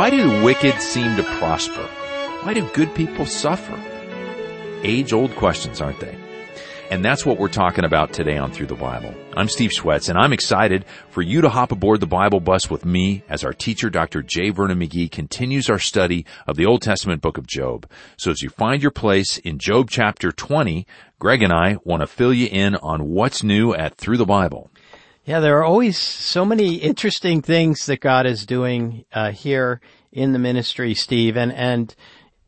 Why do the wicked seem to prosper? Why do good people suffer? Age old questions, aren't they? And that's what we're talking about today on Through the Bible. I'm Steve Schwetz and I'm excited for you to hop aboard the Bible bus with me as our teacher, Dr. J. Vernon McGee, continues our study of the Old Testament book of Job. So as you find your place in Job chapter 20, Greg and I want to fill you in on what's new at Through the Bible. Yeah, there are always so many interesting things that God is doing uh, here in the ministry, Steve, and and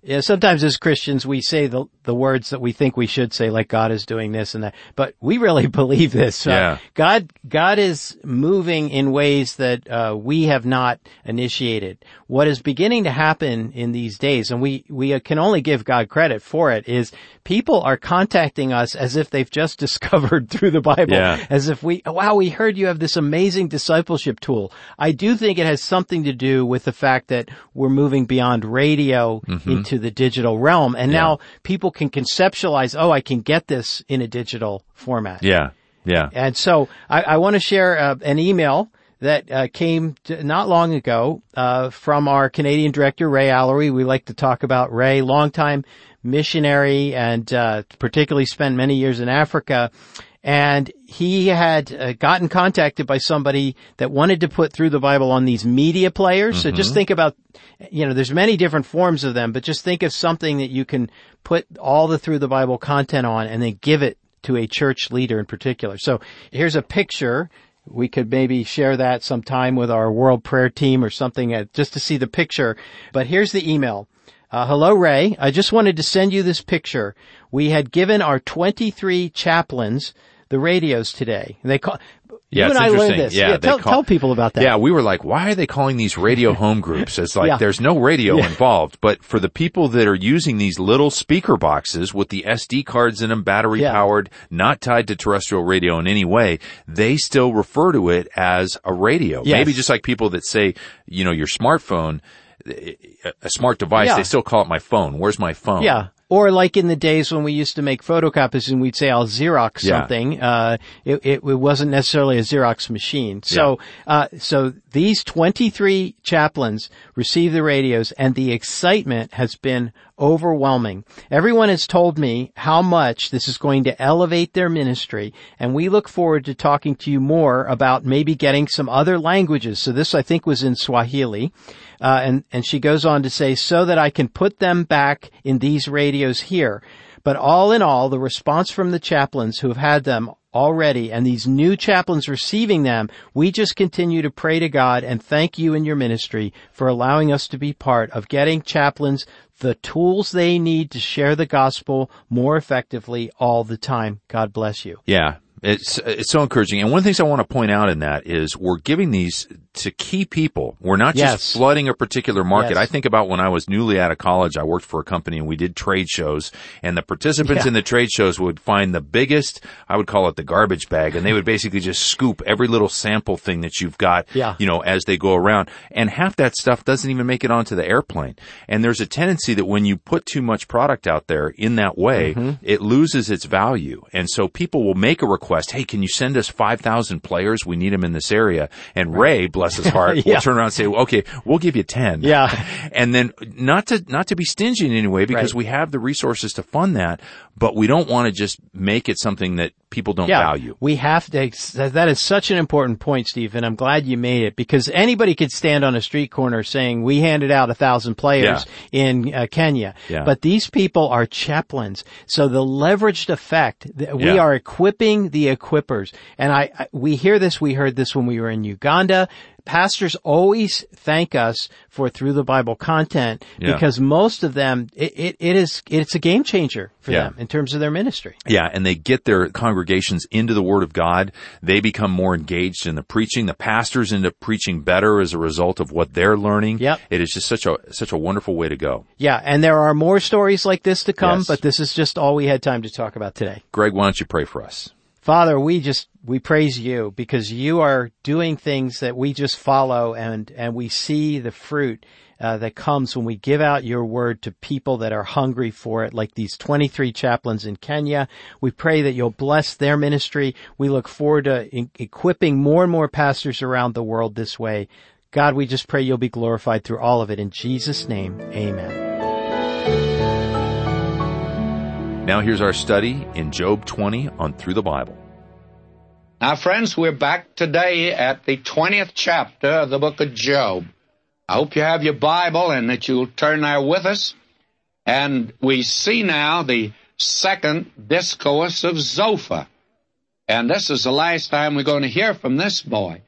yeah, sometimes as Christians we say the the words that we think we should say, like God is doing this and that, but we really believe this. Uh, yeah. God God is moving in ways that uh, we have not initiated. What is beginning to happen in these days, and we we can only give God credit for it, is people are contacting us as if they've just discovered through the Bible, yeah. as if we wow we heard you have this amazing discipleship tool. I do think it has something to do with the fact that we're moving beyond radio Mm-hmm. into the digital realm. And Yeah. now people can conceptualize, oh, I can get this in a digital format. Yeah. Yeah. And so I, I want to share uh, an email that uh, came not long ago uh, from our Canadian director, Ray Allery. We like to talk about Ray, longtime missionary and uh, particularly spent many years in Africa. And he had uh, gotten contacted by somebody that wanted to put through the Bible on these media players. So just think about, you know, there's many different forms of them, but just think of something that you can put all the through the Bible content on and then give it to a church leader in particular. So here's a picture. We could maybe share that sometime with our world prayer team or something uh, just to see the picture. But here's the email. Uh, hello, Ray. I just wanted to send you this picture. We had given our 23 chaplains the radios today. They call, Yeah, you and I learned this. Yeah, they tell, call- tell people about that. Yeah, we were like, why are they calling these radio home groups? It's like Yeah. there's no radio Yeah. involved. But for the people that are using these little speaker boxes with the SD cards in them, battery Yeah. powered, not tied to terrestrial radio in any way, they still refer to it as a radio. Yes. Maybe just like people that say, you know, your smartphone, a smart device, Yeah. they still call it my phone. Where's my phone? Yeah. Or like in the days when we used to make photocopies and we'd say I'll Xerox Yeah. something, uh, it, it, it wasn't necessarily a Xerox machine. So, uh, so these 23 chaplains receive the radios and the excitement has been overwhelming. Everyone has told me how much this is going to elevate their ministry and we look forward to talking to you more about maybe getting some other languages. So this I think was in Swahili. Uh, and, and she goes on to say, so that I can put them back in these radios here. But all in all, the response from the chaplains who have had them already and these new chaplains receiving them, we just continue to pray to God and thank you and your ministry for allowing us to be part of getting chaplains the tools they need to share the gospel more effectively all the time. God bless you. Yeah. It's, it's so encouraging. And one of the things I want to point out in that is we're giving these to key people. We're not just flooding a particular market. Yes. I think about when I was newly out of college, I worked for a company and we did trade shows and the participants Yeah. in the trade shows would find the biggest, I would call it the garbage bag and they would basically just scoop every little sample thing that you've got, Yeah. you know, as they go around. And half that stuff doesn't even make it onto the airplane. And there's a tendency that when you put too much product out there in that way, Mm-hmm. it loses its value. And so people will make a request, hey, can you send us 5,000 players? We need them in this area. And Ray, bless his heart, Yeah. will turn around and say, okay, we'll give you 10. Yeah. And then not to, not to be stingy in any way because Right. we have the resources to fund that, but we don't want to just make it something that people don't value. We have to, that is such an important point, Steve, and I'm glad you made it because anybody could stand on a street corner saying, we handed out a thousand players in uh, Kenya. Yeah. But these people are chaplains. So the leveraged effect, th- we Yeah. are equipping the equippers. And I, I, we hear this, we heard this when we were in Uganda. Pastors always thank us for through the Bible content Yeah. because most of them, it, it, it is, it's a game changer for Yeah. them in terms of their ministry. Yeah, and they get their congregations into the Word of God. They become more engaged in the preaching. The pastors end up preaching better as a result of what they're learning. Yep. It is just such a such a wonderful way to go. Yeah, and there are more stories like this to come, Yes. but this is just all we had time to talk about today. Greg, why don't you pray for us? Father, we just, we praise you because you are doing things that we just follow and, and we see the fruit uh, that comes when we give out your word to people that are hungry for it, like these 23 chaplains in Kenya. We pray that you'll bless their ministry. We look forward to in- equipping more and more pastors around the world this way. God, we just pray you'll be glorified through all of it. In Jesus' name, amen. Now here's our study in Job 20 on Through the Bible. Now, friends, we're back today at the 20th chapter of the book of Job. I hope you have your Bible and that you'll turn there with us. And we see now the second discourse of Zophar. And this is the last time we're going to hear from this boy.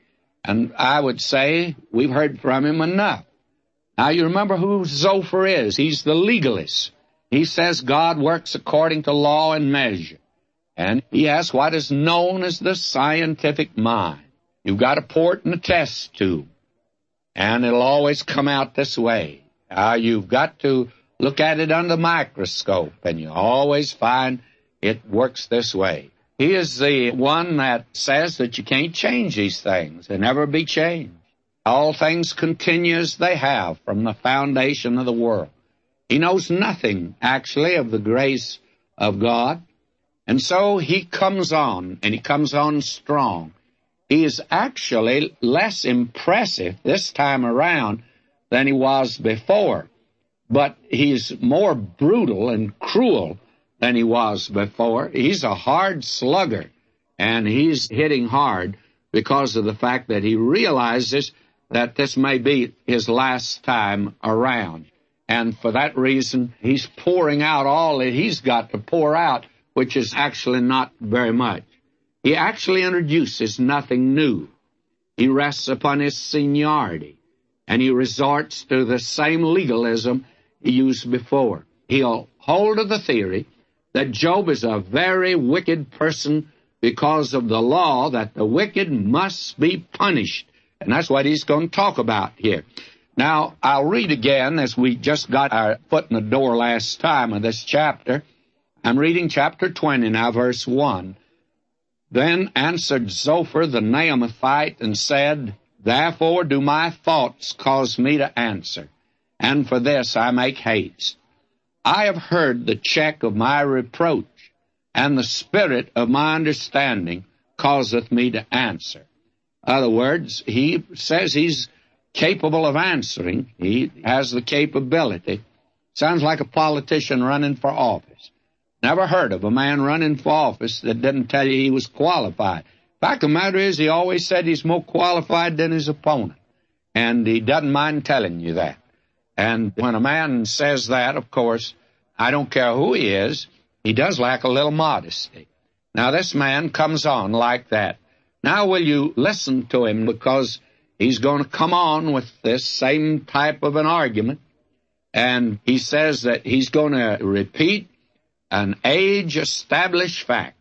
And I would say we've heard from him enough. Now you remember who Zophar is. He's the legalist. He says God works according to law and measure. And he has what is known as the scientific mind. You've got a port and a test tube. And it'll always come out this way. Uh, you've got to look at it under microscope and you always find it works this way. He is the one that says that you can't change these things. They never be changed. All things continue as they have from the foundation of the world. He knows nothing, actually, of the grace of God. And so he comes on, and he comes on strong. He is actually less impressive this time around than he was before. But he's more brutal and cruel than he was before. He's a hard slugger, and he's hitting hard because of the fact that he realizes that this may be his last time around. And for that reason, he's pouring out all that he's got to pour out, which is actually not very much. He actually introduces nothing new. He rests upon his seniority, and he resorts to the same legalism he used before. He'll hold to the theory that Job is a very wicked person because of the law that the wicked must be punished. And that's what he's going to talk about here. Now, I'll read again as we just got our foot in the door last time of this chapter. I'm reading chapter 20 now, verse 1. Then answered Zophar the Naamathite and said, Therefore do my thoughts cause me to answer, and for this I make haste. I have heard the check of my reproach, and the spirit of my understanding causeth me to answer. In other words, he says he's capable of answering. He has the capability. Sounds like a politician running for office. Never heard of a man running for office that didn't tell you he was qualified. Fact of the matter is, he always said he's more qualified than his opponent. And he doesn't mind telling you that. And when a man says that, of course, I don't care who he is, he does lack a little modesty. Now this man comes on like that. Now will you listen to him because he's going to come on with this same type of an argument. And he says that he's going to repeat an age established fact.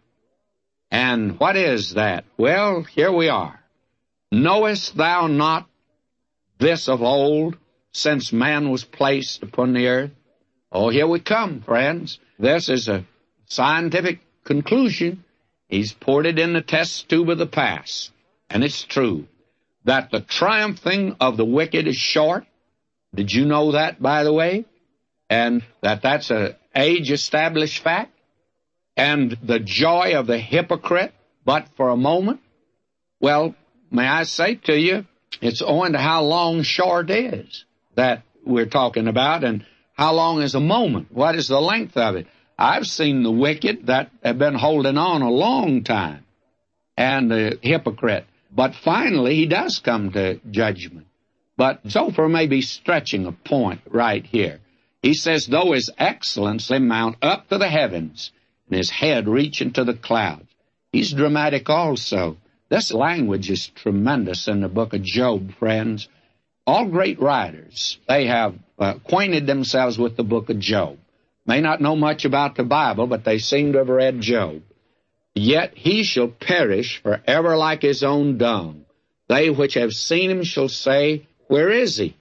And what is that? Well, here we are. Knowest thou not this of old, since man was placed upon the earth? Oh, here we come, friends. This is a scientific conclusion. He's poured it in the test tube of the past. And it's true that the triumphing of the wicked is short. Did you know that, by the way? And that that's a age established fact. And the joy of the hypocrite, but for a moment. Well, may I say to you, it's owing to how long short is that we're talking about and how long is a moment? What is the length of it? I've seen the wicked that have been holding on a long time and the hypocrite but finally, he does come to judgment. But Zophar may be stretching a point right here. He says, though his excellency mount up to the heavens, and his head reach into the clouds. He's dramatic also. This language is tremendous in the book of Job, friends. All great writers, they have uh, acquainted themselves with the book of Job. May not know much about the Bible, but they seem to have read Job. Yet he shall perish for ever like his own dung. They which have seen him shall say, Where is he?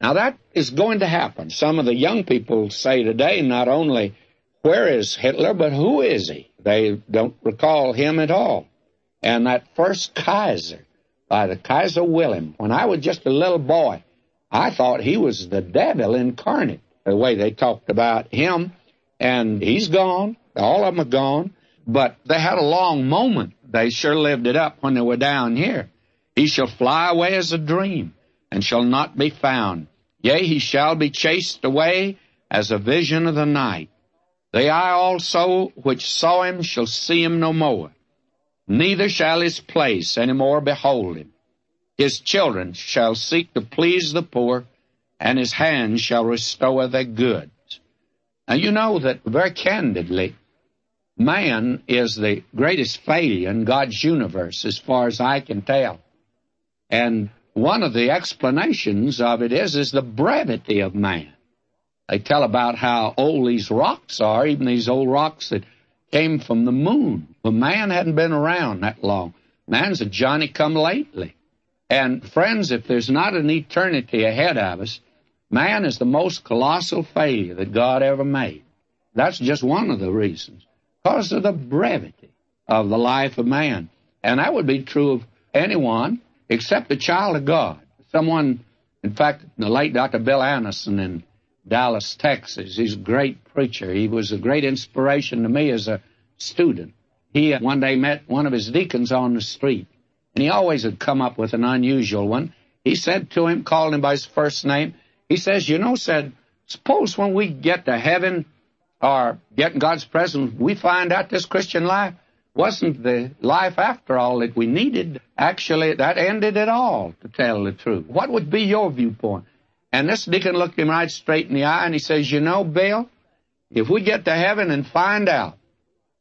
Now that is going to happen. Some of the young people say today not only, Where is Hitler, but who is he? They don't recall him at all. And that first Kaiser, by the Kaiser Wilhelm, when I was just a little boy, I thought he was the devil incarnate, the way they talked about him. And he's gone. All of them are gone. But they had a long moment. They sure lived it up when they were down here. He shall fly away as a dream. and shall not be found. Yea, he shall be chased away as a vision of the night. The eye also which saw him shall see him no more. Neither shall his place any more behold him. His children shall seek to please the poor, and his hand shall restore their goods. Now you know that very candidly, man is the greatest failure in God's universe as far as I can tell. And one of the explanations of it is, is the brevity of man. They tell about how old these rocks are, even these old rocks that came from the moon. But man hadn't been around that long. Man's a Johnny come lately. And friends, if there's not an eternity ahead of us, man is the most colossal failure that God ever made. That's just one of the reasons. Because of the brevity of the life of man. And that would be true of anyone except a child of God. Someone, in fact, the late Dr. Bill Anderson in Dallas, Texas. He's a great preacher. He was a great inspiration to me as a student. He uh, one day met one of his deacons on the street, and he always had come up with an unusual one. He said to him, called him by his first name, he says, You know, said, suppose when we get to heaven or get God's presence, we find out this Christian life wasn't the life after all that we needed. Actually, that ended it all, to tell the truth. What would be your viewpoint? And this deacon looked him right straight in the eye and he says, You know, Bill, if we get to heaven and find out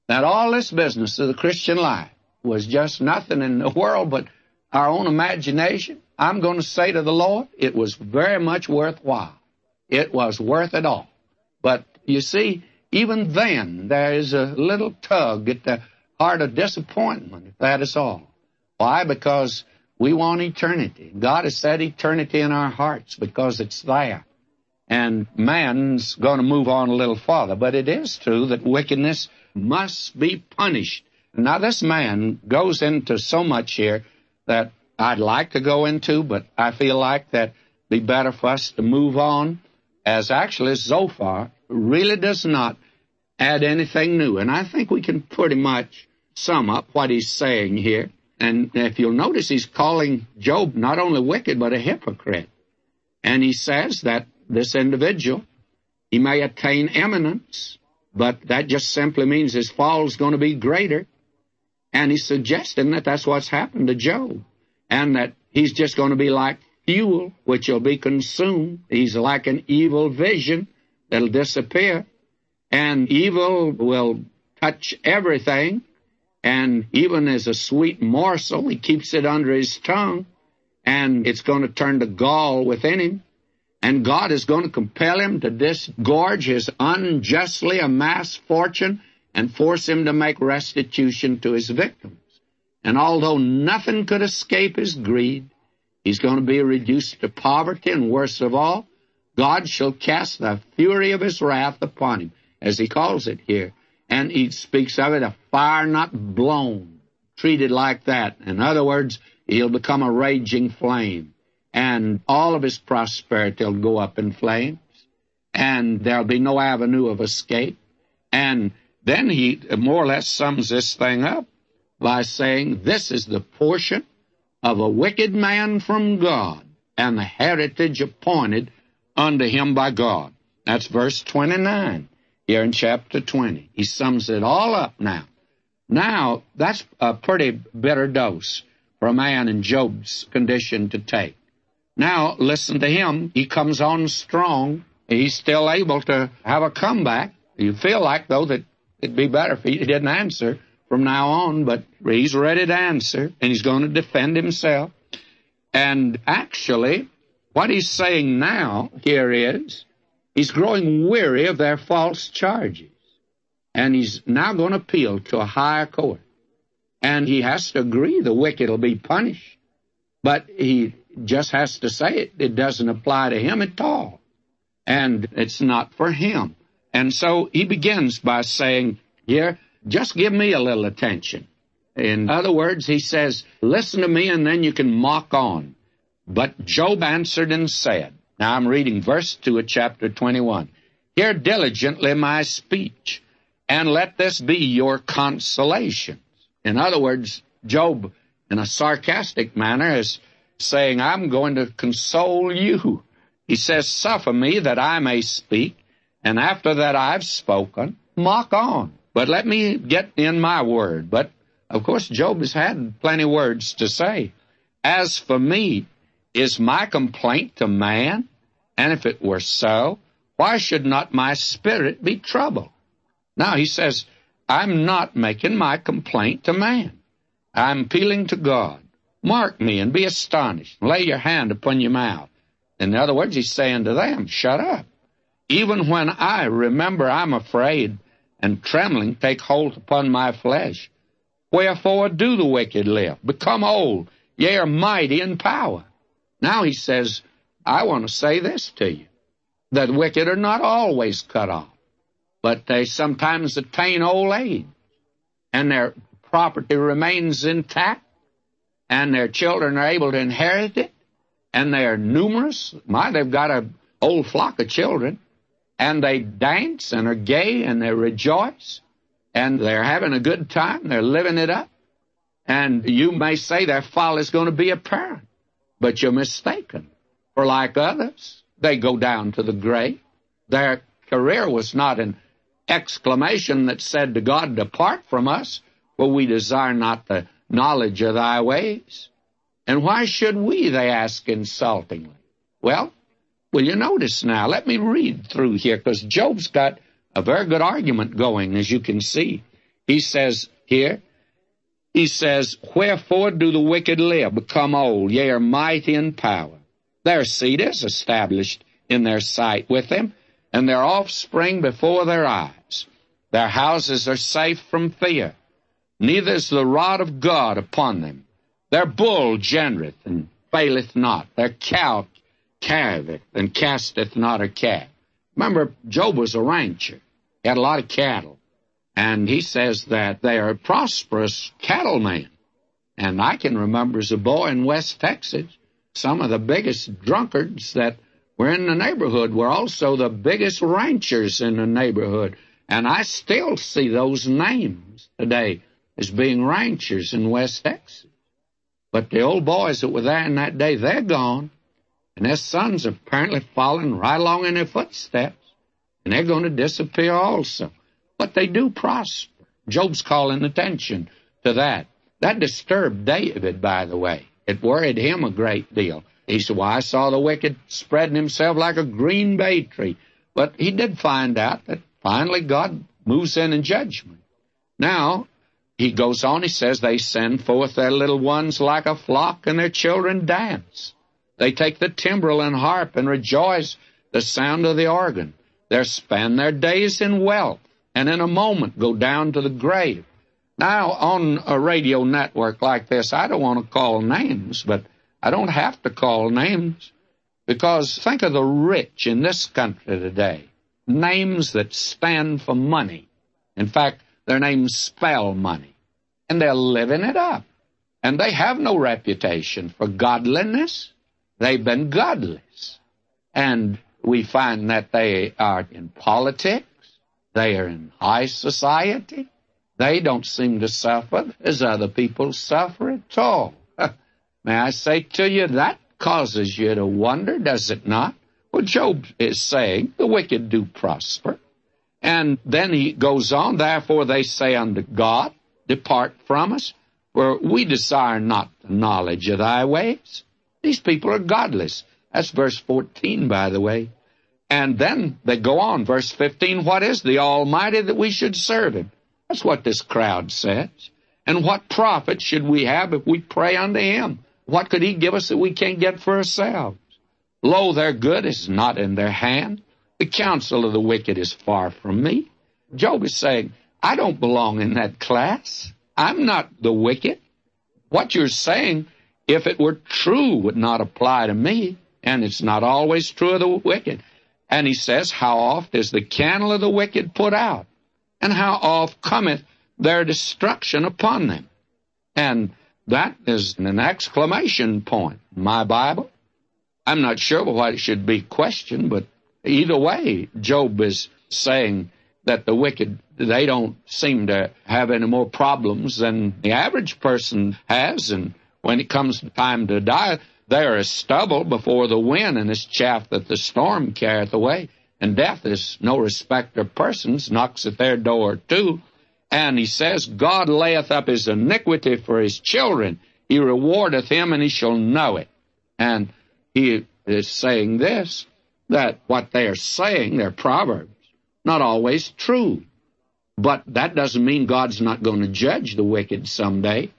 that all this business of the Christian life was just nothing in the world but our own imagination, I'm going to say to the Lord, it was very much worthwhile. It was worth it all. But you see, even then, there is a little tug at the heart of disappointment, if that is all. Why? Because we want eternity. God has set eternity in our hearts because it's there. And man's going to move on a little farther. But it is true that wickedness must be punished. Now, this man goes into so much here that I'd like to go into, but I feel like that would be better for us to move on, as actually Zophar really does not add anything new. And I think we can pretty much sum up what he's saying here. And if you'll notice, he's calling Job not only wicked, but a hypocrite. And he says that this individual, he may attain eminence, but that just simply means his fall is going to be greater. And he's suggesting that that's what's happened to Job. And that he's just going to be like fuel, which will be consumed. He's like an evil vision that'll disappear. And evil will touch everything and even as a sweet morsel, he keeps it under his tongue, and it's going to turn to gall within him. And God is going to compel him to disgorge his unjustly amassed fortune and force him to make restitution to his victims. And although nothing could escape his greed, he's going to be reduced to poverty, and worst of all, God shall cast the fury of his wrath upon him, as he calls it here and he speaks of it a fire not blown, treated like that. In other words, he'll become a raging flame, and all of his prosperity will go up in flames, and there'll be no avenue of escape. And then he more or less sums this thing up by saying, This is the portion of a wicked man from God, and the heritage appointed unto him by God. That's verse 29 here in chapter 20. He sums it all up now. Now, that's a pretty bitter dose for a man in Job's condition to take. Now, listen to him. He comes on strong. He's still able to have a comeback. You feel like, though, that it'd be better if he didn't answer from now on, but he's ready to answer, and he's going to defend himself. And actually, what he's saying now here is He's growing weary of their false charges. And he's now going to appeal to a higher court. And he has to agree the wicked will be punished. But he just has to say it. It doesn't apply to him at all. And it's not for him. And so he begins by saying, here, just give me a little attention. In other words, he says, listen to me and then you can mock on. But Job answered and said, now I'm reading verse 2 of chapter 21. Hear diligently my speech, and let this be your consolations. In other words, Job, in a sarcastic manner, is saying, I'm going to console you. He says, Suffer me that I may speak, and after that I've spoken, mock on. But let me get in my word. But of course, Job has had plenty words to say. As for me, is my complaint to man? And if it were so, why should not my spirit be troubled? Now he says, I'm not making my complaint to man. I'm appealing to God. Mark me and be astonished. Lay your hand upon your mouth. In other words, he's saying to them, shut up. Even when I remember I'm afraid and trembling take hold upon my flesh. Wherefore do the wicked live? Become old, yea, are mighty in power. Now he says, I want to say this to you. The wicked are not always cut off, but they sometimes attain old age, and their property remains intact, and their children are able to inherit it, and they're numerous. My, they've got a old flock of children, and they dance and are gay and they rejoice and they're having a good time. They're living it up. And you may say their fall is going to be apparent, but you're mistaken. For like others, they go down to the grave. Their career was not an exclamation that said to God, Depart from us, for we desire not the knowledge of thy ways. And why should we, they ask insultingly? Well, will you notice now? Let me read through here, because Job's got a very good argument going, as you can see. He says here, he says, Wherefore do the wicked live, become old, yea, are mighty in power? Their seed is established in their sight with them, and their offspring before their eyes. Their houses are safe from fear, neither is the rod of God upon them. Their bull gendereth and faileth not. Their cow calveth and casteth not her calf. Remember, Job was a rancher. He had a lot of cattle. And he says that they are prosperous cattlemen. And I can remember as a boy in West Texas, some of the biggest drunkards that were in the neighborhood were also the biggest ranchers in the neighborhood. And I still see those names today as being ranchers in West Texas. But the old boys that were there in that day, they're gone. And their sons apparently following right along in their footsteps. And they're going to disappear also. But they do prosper. Job's calling attention to that. That disturbed David, by the way. It worried him a great deal. He said, Well, I saw the wicked spreading himself like a green bay tree. But he did find out that finally God moves in in judgment. Now, he goes on, he says, they send forth their little ones like a flock, and their children dance. They take the timbrel and harp and rejoice the sound of the organ. They spend their days in wealth, and in a moment go down to the grave. Now, on a radio network like this, I don't want to call names, but I don't have to call names because think of the rich in this country today. Names that stand for money. In fact, their names spell money. And they're living it up. And they have no reputation for godliness. They've been godless. And we find that they are in politics. They are in high society. They don't seem to suffer as other people suffer at all. May I say to you, that causes you to wonder, does it not? Well, Job is saying, the wicked do prosper. And then he goes on, therefore they say unto God, Depart from us, for we desire not the knowledge of thy ways. These people are godless. That's verse 14, by the way. And then they go on, verse 15, what is the Almighty that we should serve him? That's what this crowd says. And what profit should we have if we pray unto him? What could he give us that we can't get for ourselves? Lo, their good is not in their hand. The counsel of the wicked is far from me. Job is saying, I don't belong in that class. I'm not the wicked. What you're saying, if it were true, would not apply to me. And it's not always true of the wicked. And he says, How oft is the candle of the wicked put out? And how oft cometh their destruction upon them? And that is an exclamation point in my Bible. I'm not sure why it should be questioned, but Either way, Job is saying that the wicked, they don't seem to have any more problems than the average person has. And when it comes time to die, they are as stubble before the wind and as chaff that the storm carrieth away. And death is no respecter of persons, knocks at their door too. And he says, God layeth up his iniquity for his children. He rewardeth him and he shall know it. And he is saying this, that what they are saying, their proverbs, not always true. But that doesn't mean God's not going to judge the wicked someday.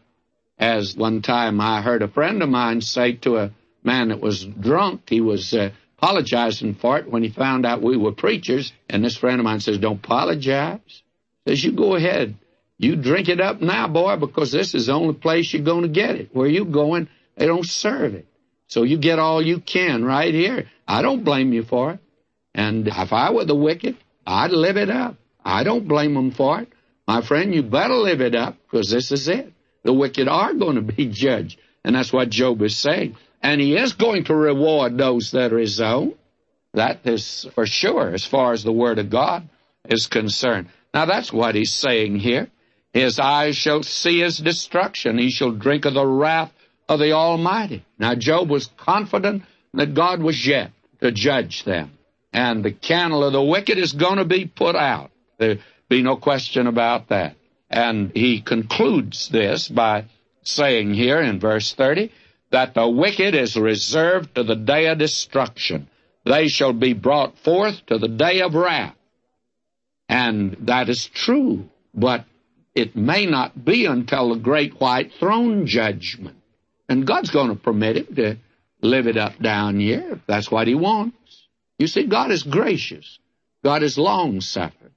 As one time I heard a friend of mine say to a man that was drunk, he was uh, apologizing for it when he found out we were preachers. And this friend of mine says, Don't apologize. Says, You go ahead. You drink it up now, boy, because this is the only place you're going to get it. Where you going, they don't serve it. So you get all you can right here. I don't blame you for it. And if I were the wicked, I'd live it up. I don't blame them for it. My friend, you better live it up because this is it. The wicked are going to be judged. And that's what Job is saying. And he is going to reward those that are his own. That is for sure as far as the Word of God is concerned. Now that's what he's saying here. His eyes shall see his destruction. He shall drink of the wrath of the Almighty. Now Job was confident that God was yet to judge them. And the candle of the wicked is going to be put out. There be no question about that. And he concludes this by saying here in verse 30 that the wicked is reserved to the day of destruction. They shall be brought forth to the day of wrath. And that is true, but it may not be until the great white throne judgment. And God's going to permit him to live it up down here if that's what he wants. You see, God is gracious. God is long suffering.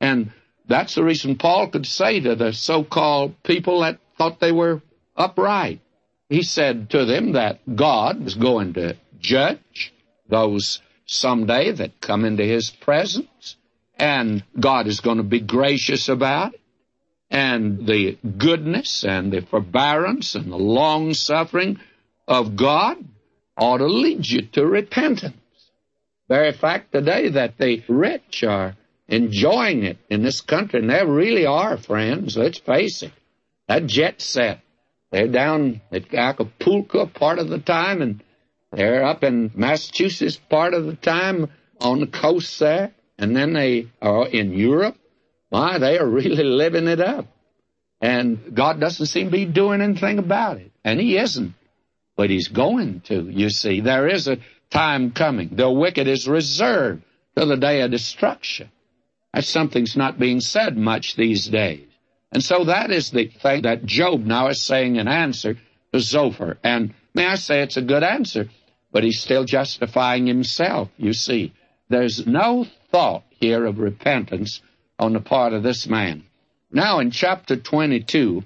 And that's the reason Paul could say to the so-called people that thought they were upright. He said to them that God was going to judge those someday that come into his presence, and God is going to be gracious about it. And the goodness and the forbearance and the long suffering of God ought to lead you to repentance. Very fact today that the rich are enjoying it in this country, and they really are, friends. Let's face it. That jet set, they're down at Acapulco part of the time, and they're up in Massachusetts part of the time on the coast there, and then they are in Europe. My, they are really living it up. And God doesn't seem to be doing anything about it. And He isn't. But He's going to, you see. There is a time coming. The wicked is reserved till the day of destruction. That's something's not being said much these days. And so that is the thing that Job now is saying in answer to Zophar. And may I say it's a good answer, but he's still justifying himself, you see. There's no thought here of repentance on the part of this man. Now in chapter 22,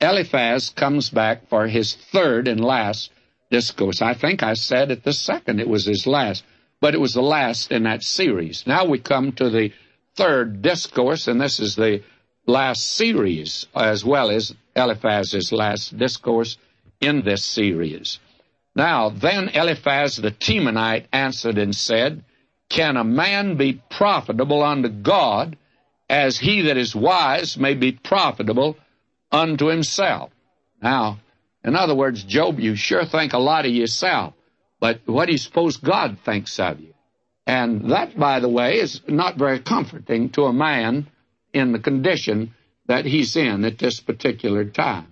Eliphaz comes back for his third and last discourse. I think I said at the second it was his last, but it was the last in that series. Now we come to the third discourse, and this is the last series, as well as Eliphaz's last discourse in this series. Now, then Eliphaz the Temanite answered and said, Can a man be profitable unto God as he that is wise may be profitable unto himself? Now, in other words, Job, you sure think a lot of yourself, but what do you suppose God thinks of you? And that, by the way, is not very comforting to a man in the condition that he's in at this particular time.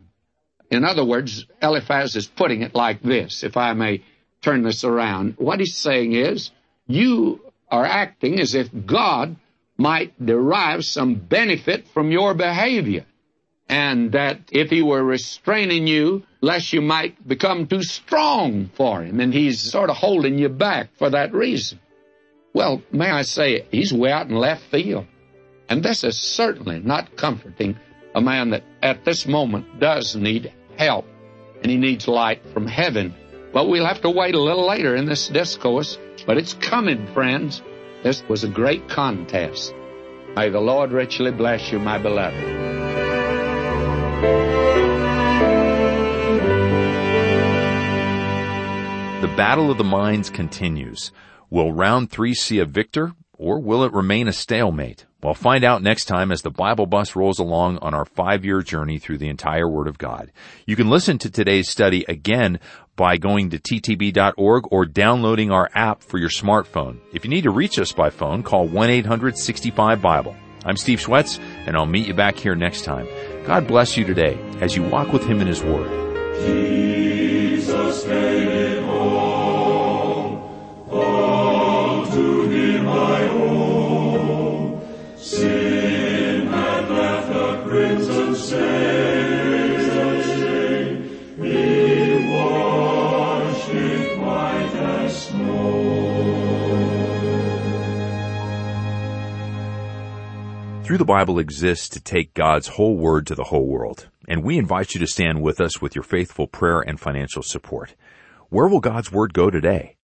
In other words, Eliphaz is putting it like this, if I may turn this around. What he's saying is, you are acting as if God might derive some benefit from your behavior. And that if he were restraining you, lest you might become too strong for him. And he's sort of holding you back for that reason. Well, may I say, he's way out in left field. And this is certainly not comforting a man that at this moment does need help and he needs light from heaven. But we'll have to wait a little later in this discourse. But it's coming, friends. This was a great contest. May the Lord richly bless you, my beloved. The battle of the minds continues. Will round three see a victor, or will it remain a stalemate? Well, find out next time as the Bible bus rolls along on our five-year journey through the entire Word of God. You can listen to today's study again by going to ttb.org or downloading our app for your smartphone. If you need to reach us by phone, call 1-800-65-BIBLE. I'm Steve Schwetz, and I'll meet you back here next time. God bless you today as you walk with Him in His Word. Jesus Through the Bible exists to take God's whole word to the whole world, and we invite you to stand with us with your faithful prayer and financial support. Where will God's word go today?